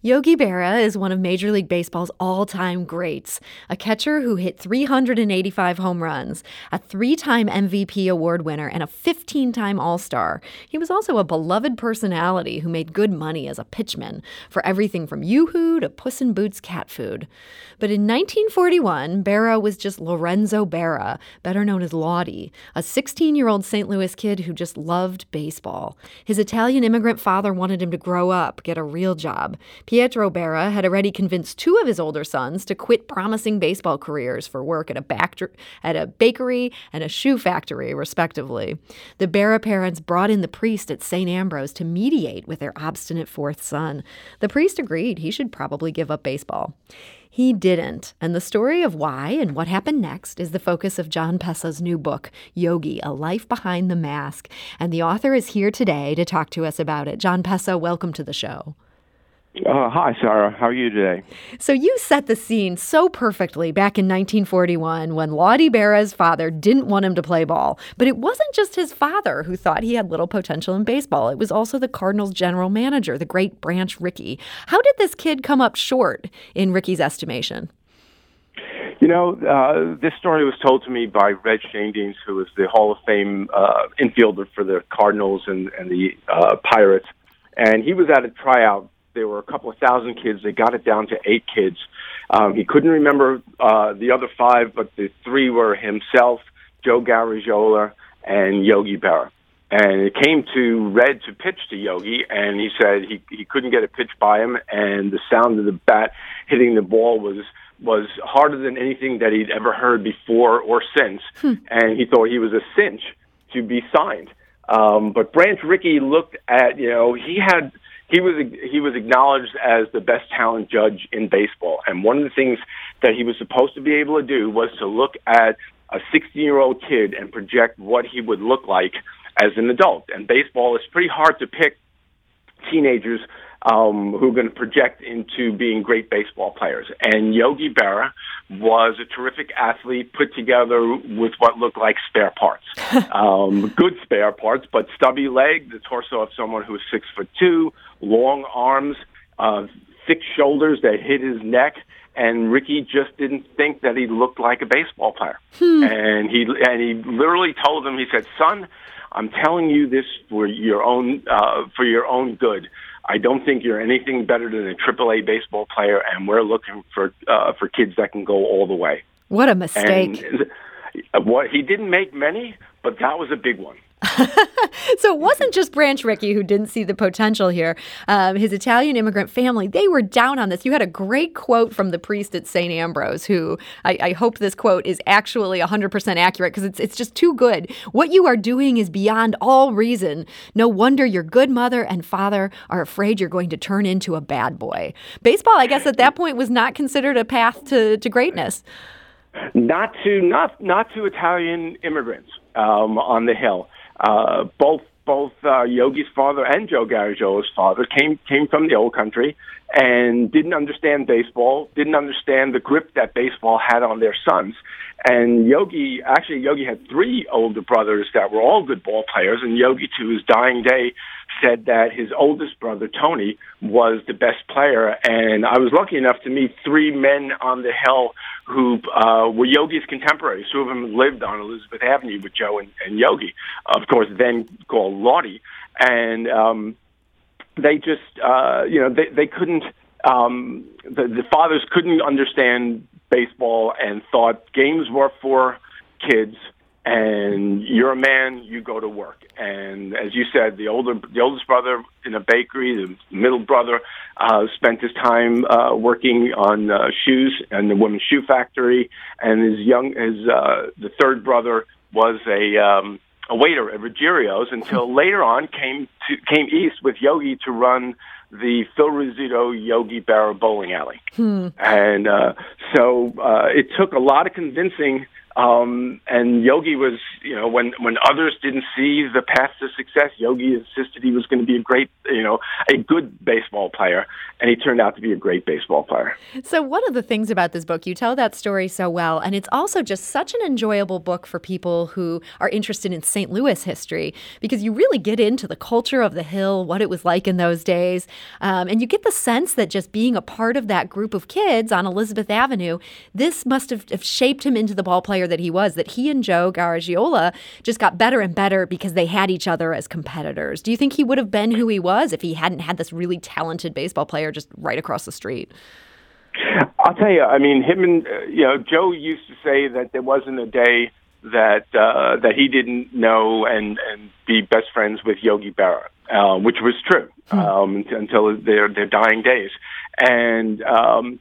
Yogi Berra is one of Major League Baseball's all time greats, a catcher who hit 385 home runs, a three time MVP award winner, and a 15 time All Star. He was also a beloved personality who made good money as a pitchman for everything from Yoo-Hoo to Puss in Boots cat food. But in 1941, Berra was just Lorenzo Berra, better known as Lawdie, a 16 year old St. Louis kid who just loved baseball. His Italian immigrant father wanted him to grow up, get a real job. Pietro Berra had already convinced two of his older sons to quit promising baseball careers for work at a, back- at a bakery and a shoe factory, respectively. The Berra parents brought in the priest at St. Ambrose to mediate with their obstinate fourth son. The priest agreed he should probably give up baseball. He didn't, and the story of why and what happened next is the focus of Jon Pessah's new book, Yogi A Life Behind the Mask. And the author is here today to talk to us about it. Jon Pessah, welcome to the show. Uh, hi, Sarah. How are you today? So you set the scene so perfectly back in 1941 when Lawdie Berra's father didn't want him to play ball. But it wasn't just his father who thought he had little potential in baseball. It was also the Cardinals' general manager, the great Branch Rickey. How did this kid come up short in Rickey's estimation? You know, uh, this story was told to me by Red who was the Hall of Fame uh, infielder for the Cardinals and, and the uh, Pirates. And he was at a tryout there were a couple of thousand kids. They got it down to eight kids. Um, he couldn't remember uh, the other five, but the three were himself, Joe Garagiola, and Yogi Berra. And it came to Red to pitch to Yogi, and he said he he couldn't get a pitch by him, and the sound of the bat hitting the ball was was harder than anything that he'd ever heard before or since. Hmm. And he thought he was a cinch to be signed. Um, but Branch Rickey looked at, you know, he had he was he was acknowledged as the best talent judge in baseball, and one of the things that he was supposed to be able to do was to look at a 16 year old kid and project what he would look like as an adult. And baseball is pretty hard to pick teenagers um, who are going to project into being great baseball players. And Yogi Berra was a terrific athlete put together with what looked like spare parts. um, good spare parts, but stubby leg, the torso of someone who was six foot two, long arms, uh, thick shoulders that hit his neck. And Rickey just didn't think that he looked like a baseball player. Hmm. And he and he literally told him, he said, "Son, I'm telling you this for your own uh, for your own good. I don't think you're anything better than a AAA baseball player, and we're looking for uh, for kids that can go all the way. What a mistake! And what he didn't make many, but that was a big one. so it wasn't just Branch Rickey who didn't see the potential here. Um, his Italian immigrant family, they were down on this. You had a great quote from the priest at St. Ambrose, who I, I hope this quote is actually 100% accurate because it's, it's just too good. What you are doing is beyond all reason. No wonder your good mother and father are afraid you're going to turn into a bad boy. Baseball, I guess, at that point was not considered a path to, to greatness. Not to not not to Italian immigrants um, on the hill. Uh, both both uh, Yogi's father and Joe Garagiola's father came came from the old country and didn't understand baseball, didn't understand the grip that baseball had on their sons. And Yogi, actually, Yogi had three older brothers that were all good ball players, and Yogi, to his dying day, said that his oldest brother, Tony, was the best player. And I was lucky enough to meet three men on the hill who uh, were Yogi's contemporaries. Two of them lived on Elizabeth Avenue with Joe and, and Yogi, of course, then called Lawdie. And um, they just, uh, you know, they, they couldn't, um, the, the fathers couldn't understand baseball and thought games were for kids and you're a man, you go to work. And as you said, the older, the oldest brother in a bakery, the middle brother uh, spent his time uh, working on uh, shoes and the women's shoe factory, and his young, his uh, the third brother was a um, a waiter at Ruggeri's until later on came to came east with Yogi to run the Phil Rizzuto Yogi Berra bowling alley, hmm. and uh, so uh, it took a lot of convincing um, and Yogi was, you know, when when others didn't see the path to success, Yogi insisted he was going to be a great, you know, a good baseball player, and he turned out to be a great baseball player. So, one of the things about this book, you tell that story so well, and it's also just such an enjoyable book for people who are interested in St. Louis history because you really get into the culture of the Hill, what it was like in those days, um, and you get the sense that just being a part of that group of kids on Elizabeth Avenue, this must have, have shaped him into the ball player that he was. That he and Joe Garagiola just got better and better because they had each other as competitors. Do you think he would have been who he was if he hadn't had this really talented baseball player just right across the street? I'll tell you. I mean, him and uh, you know, Joe used to say that there wasn't a day that uh, that he didn't know and and be best friends with Yogi Berra, uh, which was true hmm. um, until their their dying days, and um,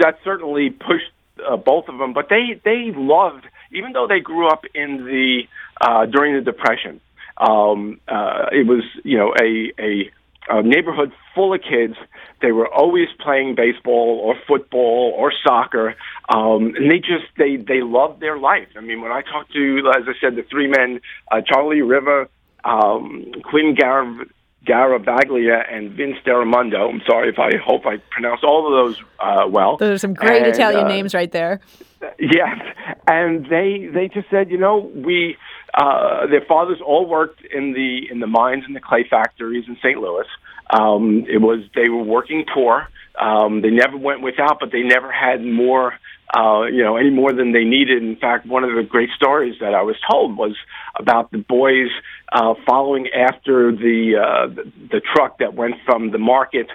that certainly pushed uh, both of them. But they they loved, even though they grew up in the uh, during the Depression. Um, uh, it was you know a a a neighborhood full of kids. They were always playing baseball or football or soccer, um, and they just they they loved their life. I mean, when I talked to, as I said, the three men, uh, Charlie River, um, Quinn Gar- Garavaglia, and Vince Deramondo. I'm sorry if I hope I pronounced all of those uh, well. Those are some great and, Italian uh, names right there. Yes, and they they just said, you know, we uh, their fathers all worked in the in the mines and the clay factories in St. Louis. Um, it was they were working poor. Um, they never went without, but they never had more, uh, you know, any more than they needed. In fact, one of the great stories that I was told was about the boys uh, following after the, uh, the the truck that went from the market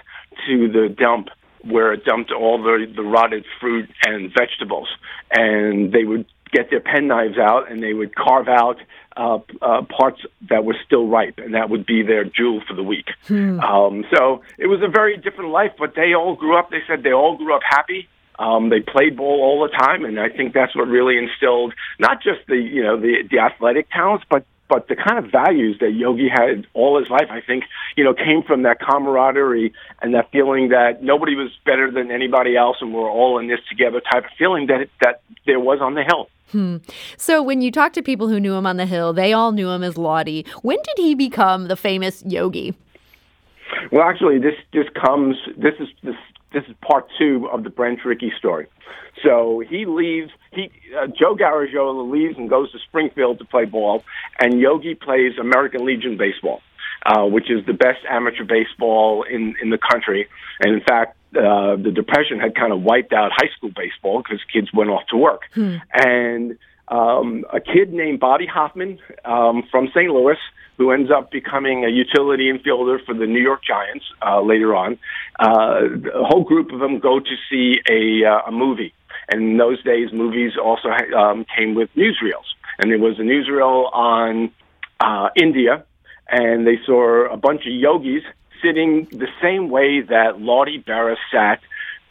to the dump where it dumped all the, the rotted fruit and vegetables. And they would get their penknives out and they would carve out uh, uh, parts that were still ripe, and that would be their jewel for the week. Hmm. Um, so it was a very different life, but they all grew up. They said they all grew up happy. Um, they played ball all the time, and I think that's what really instilled not just the you know the the athletic talents, but but the kind of values that Yogi had all his life, I think, you know, came from that camaraderie and that feeling that nobody was better than anybody else, and we're all in this together type of feeling that that there was on the hill. Hmm. So when you talk to people who knew him on the hill, they all knew him as Lawdie. When did he become the famous Yogi? Well, actually, this just comes. This is this this is part two of the Branch Rickey story. So he leaves. He uh, Joe Garagiola leaves and goes to Springfield to play ball, and Yogi plays American Legion baseball, uh, which is the best amateur baseball in in the country. And in fact, uh, the depression had kind of wiped out high school baseball because kids went off to work. Hmm. And um, a kid named Bobby Hofman um, from St. Louis, who ends up becoming a utility infielder for the New York Giants uh, later on. Uh, a whole group of them go to see a, uh, a movie. And in those days, movies also um, came with newsreels. And there was a newsreel on uh, India, and they saw a bunch of yogis sitting the same way that Lawdie Berra sat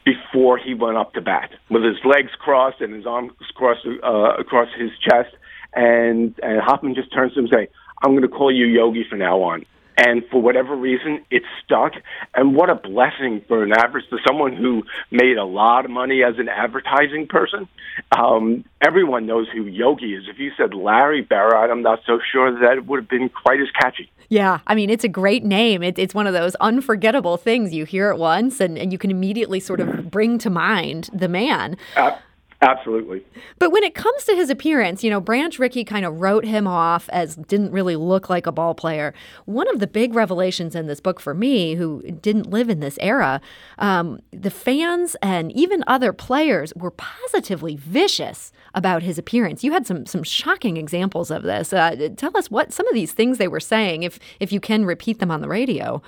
before he went up to bat, with his legs crossed and his arms crossed uh, across his chest. And, and Hofman just turns to him and say, I'm going to call you Yogi from now on and for whatever reason, it stuck. And what a blessing for an average, for someone who made a lot of money as an advertising person. Um, everyone knows who Yogi is. If you said Larry Berra, I'm not so sure that it would have been quite as catchy. Yeah, I mean, it's a great name. It, it's one of those unforgettable things. You hear it once and, and you can immediately sort of bring to mind the man. Uh, Absolutely. But when it comes to his appearance, you know, Branch Rickey kind of wrote him off as didn't really look like a ball player. One of the big revelations in this book for me, who didn't live in this era, um, the fans and even other players were positively vicious about his appearance. You had some some shocking examples of this. Uh, tell us what some of these things they were saying, if if you can repeat them on the radio.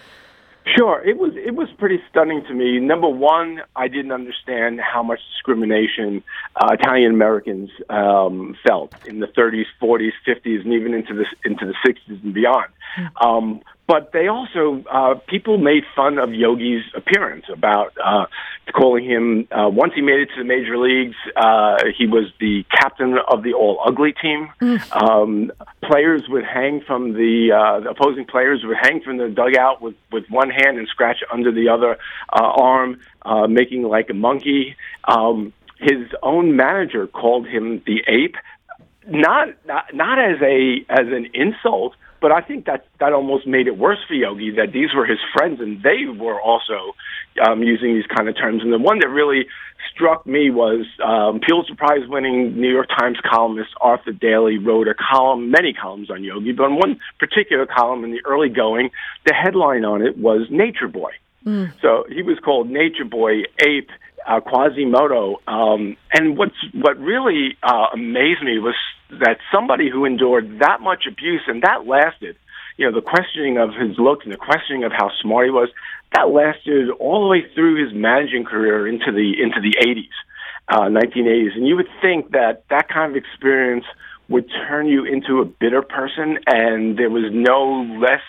Sure, it was it was pretty stunning to me. Number one, I didn't understand how much discrimination uh, Italian Americans um, felt in the 30s, 40s, 50s, and even into the into the 60s and beyond. Hmm. Um, but they also uh, people made fun of Yogi's appearance about uh, calling him uh, once he made it to the major leagues. Uh, he was the captain of the all ugly team. Mm. Um, players would hang from the, uh, the opposing players would hang from the dugout with with one hand and scratch under the other uh, arm, uh, making like a monkey. Um, his own manager called him the ape, not not, not as a as an insult But I think that that almost made it worse for Yogi that these were his friends and they were also um, using these kind of terms. And the one that really struck me was um, Pulitzer Prize winning New York Times columnist Arthur Daly wrote a column, many columns on Yogi, but on one particular column in the early going, the headline on it was Nature Boy. Mm. So he was called Nature Boy Ape uh, Quasimodo. Um, and what's what really uh, amazed me was that somebody who endured that much abuse and that lasted, you know, the questioning of his looks and the questioning of how smart he was, that lasted all the way through his managing career into the into the 80s, uh, 1980s. And you would think that that kind of experience would turn you into a bitter person, and there was no less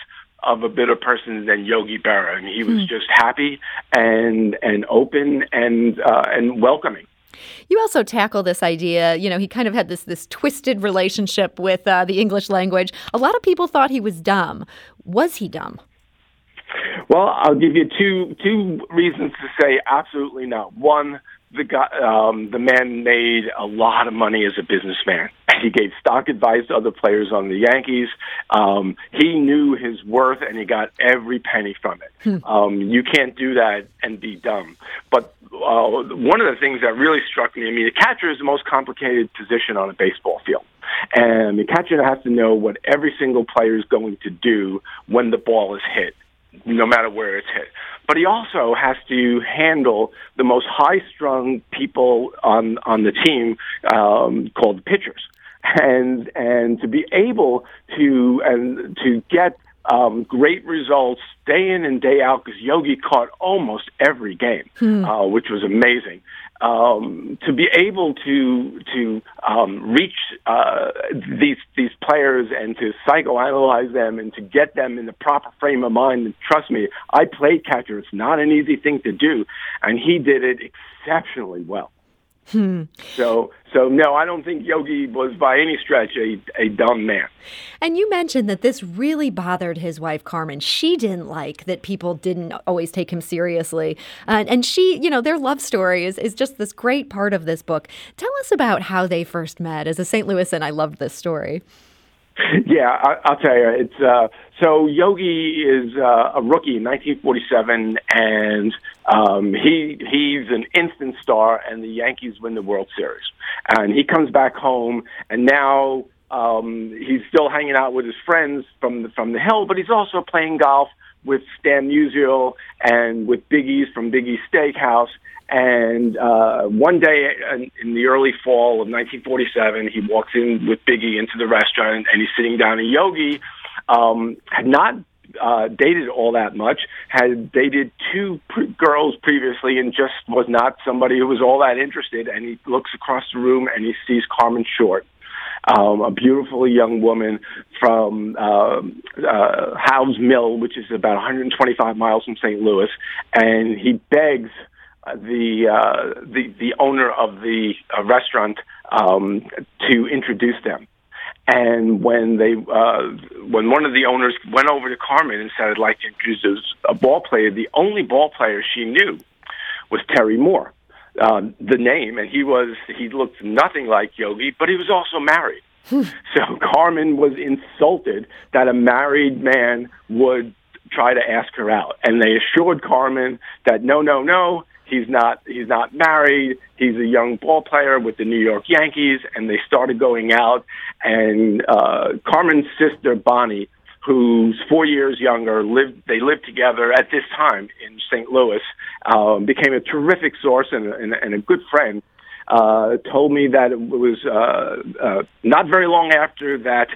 of a bitter person than Yogi Berra. I mean, he was hmm. just happy and and open and uh, and welcoming. You also tackle this idea. You know, he kind of had this this twisted relationship with uh, the English language. A lot of people thought he was dumb. Was he dumb? Well, I'll give you two two reasons to say absolutely no. One, the guy, um, the man made a lot of money as a businessman. He gave stock advice to other players on the Yankees. Um, he knew his worth, and he got every penny from it. Hmm. Um, you can't do that and be dumb. But uh, one of the things that really struck me, I mean, the catcher is the most complicated position on a baseball field. And the catcher has to know what every single player is going to do when the ball is hit no matter where it's hit. But he also has to handle the most high-strung people on on the team, um, called pitchers, and and to be able to and to get um, great results day in and day out because Yogi caught almost every game, hmm. uh, which was amazing um, to be able to to um, reach uh, these these players and to psychoanalyze them and to get them in the proper frame of mind. And trust me, I played catcher. It's not an easy thing to do, and he did it exceptionally well. Hmm. So, so no, I don't think Yogi was by any stretch a, a dumb man. And you mentioned that this really bothered his wife Carmen. She didn't like that people didn't always take him seriously, uh, and she, you know, their love story is is just this great part of this book. Tell us about how they first met. As a St. Louisan, I loved this story. Yeah, I, will tell you. It's uh, so Yogi is uh, a rookie in 1947, and um, he he's an instant star, and the Yankees win the World Series. And he comes back home, and now um, he's still hanging out with his friends from the, from the hill, but he's also playing golf with Stan Musial and with Biggie's from Biggie's Steakhouse. And uh, one day in, in the early fall of 1947, he walks in with Biggie into the restaurant, and he's sitting down. And Yogi um, had not uh, dated all that much, had dated two pre- girls previously, and just was not somebody who was all that interested. And he looks across the room and he sees Carmen Short, um, a beautiful young woman from uh, uh, Howe's Mill, which is about 125 miles from St. Louis, and he begs uh, the uh, the the owner of the uh, restaurant um, to introduce them. And when they, uh, when one of the owners went over to Carmen and said, "I'd like to introduce a ball player," the only ball player she knew was Terry Moore, uh, the name, and he was he looked nothing like Yogi, but he was also married. Hmm. so Carmen was insulted that a married man would try to ask her out, and they assured Carmen that no, no, no, He's not he's not married. He's a young ball player with the New York Yankees, and they started going out. And uh, Carmen's sister Bonnie, who's four years younger, lived they lived together at this time in St. Louis. Um, became a terrific source and, and, and a good friend. Uh, told me that it was uh, uh, not very long after that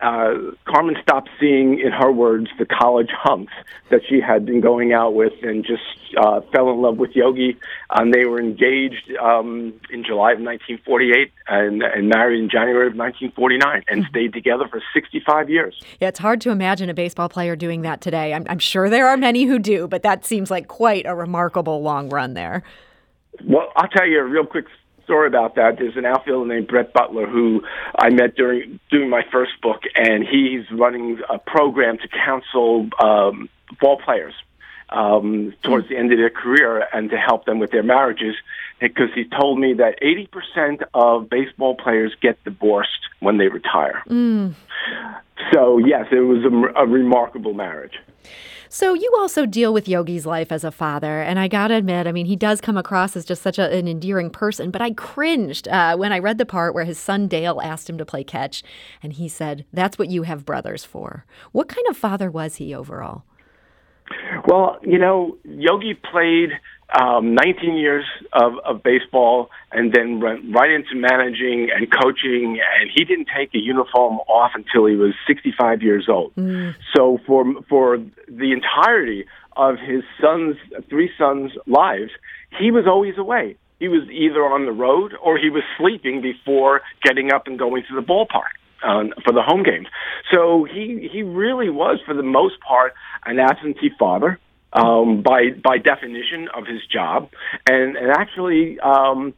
uh, Carmen stopped seeing, in her words, the college hunks that she had been going out with and just uh, fell in love with Yogi. And they were engaged um, in July of 1948 and, and married in January of 1949 and hmm. stayed together for 65 years. Yeah, it's hard to imagine a baseball player doing that today. I'm, I'm sure there are many who do, but that seems like quite a remarkable long run there. Well, I'll tell you a real quick story about that. There's an outfielder named Brett Butler who I met during doing my first book, and he's running a program to counsel um, ball players. um, towards the end of their career and to help them with their marriages because he told me that 80% of baseball players get divorced when they retire. Mm. So, yes, it was a, a remarkable marriage. So you also deal with Yogi's life as a father, and I gotta admit, I mean, he does come across as just such a, an endearing person. But I cringed uh, when I read the part where his son Dale asked him to play catch, and he said, "That's what you have brothers for." What kind of father was he overall? Well, you know, Yogi played um, 19 years of, of baseball and then went right into managing and coaching. And he didn't take a uniform off until he was 65 years old. Mm. So for for the entirety of his sons, three sons' lives, he was always away. He was either on the road or he was sleeping before getting up and going to the ballpark. Um, for the home games, so he he really was, for the most part, an absentee father um, by by definition of his job, and and actually, um,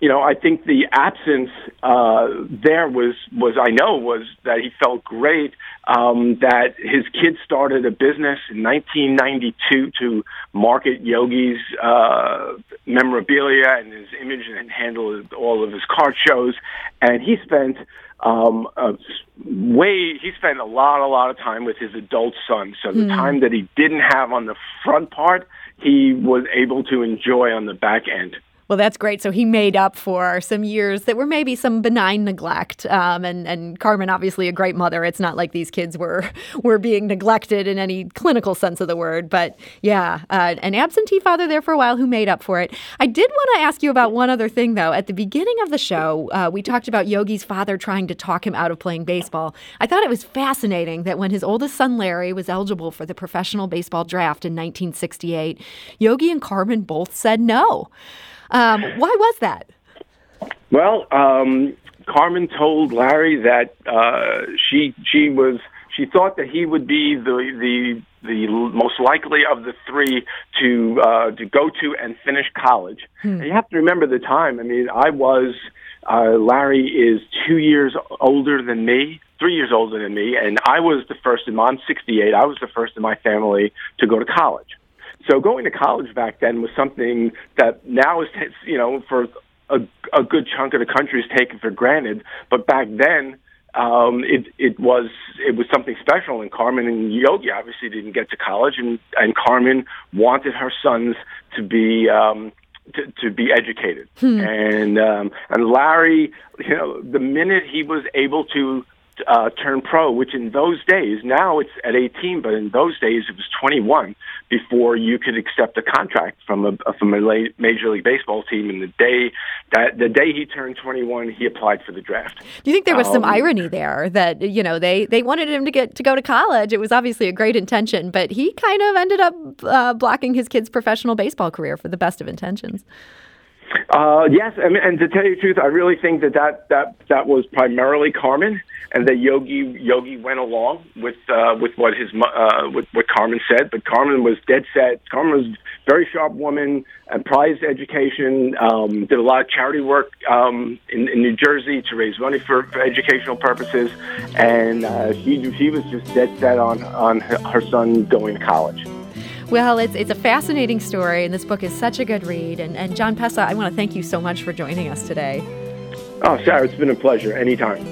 you know, I think the absence uh, there was was I know was that he felt great um, that his kids started a business in 1992 to market Yogi's uh, memorabilia and his image and handle all of his card shows, and he spent um, uh, way he spent a lot, a lot of time with his adult son. So the mm. time that he didn't have on the front part, he was able to enjoy on the back end. Well, that's great. So he made up for some years that were maybe some benign neglect. Um, and and Carmen, obviously a great mother. It's not like these kids were were being neglected in any clinical sense of the word. But yeah, uh, an absentee father there for a while who made up for it. I did want to ask you about one other thing though. At the beginning of the show, uh, we talked about Yogi's father trying to talk him out of playing baseball. I thought it was fascinating that when his oldest son Larry was eligible for the professional baseball draft in 1968, Yogi and Carmen both said no. Um, why was that? Well, um, Carmen told Larry that uh, she she was she thought that he would be the the the most likely of the three to uh, to go to and finish college. Hmm. And you have to remember the time. I mean, I was uh, Larry is two years older than me, three years older than me, and I was the first. In, my. I'm 68. I was the first in my family to go to college. So going to college back then was something that now is, you know, for a, a good chunk of the country is taken for granted. But back then, um, it it was it was something special. And Carmen and Yogi obviously didn't get to college, and and Carmen wanted her sons to be. Um, to, to be educated, hmm. and um, and Larry, you know, the minute he was able to uh, turn pro, which in those days, now it's at 18, but in those days it was 21 before you could accept a contract from a from a major league baseball team. And the day that the day he turned 21, he applied for the draft. Do you think there was um, some irony there that you know they they wanted him to get to go to college? It was obviously a great intention, but he kind of ended up uh, blocking his kid's professional baseball career for the best of intentions. Uh, yes, mean, and to tell you the truth, I really think that that that, that was primarily Carmen, and that Yogi Yogi went along with uh, with what his uh, with what Carmen said. But Carmen was dead set. Carmen was a very sharp woman, and prized education. Um, did a lot of charity work um, in, in New Jersey to raise money for, for educational purposes, and uh, he he was just dead set on on her son going to college. Well, it's, it's a fascinating story, and this book is such a good read. And, and Jon Pessah, I want to thank you so much for joining us today. Oh, Sarah, it's been a pleasure. Anytime.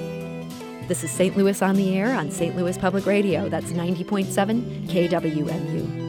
This is St. Louis on the Air on St. Louis Public Radio. That's 90.7 KWMU.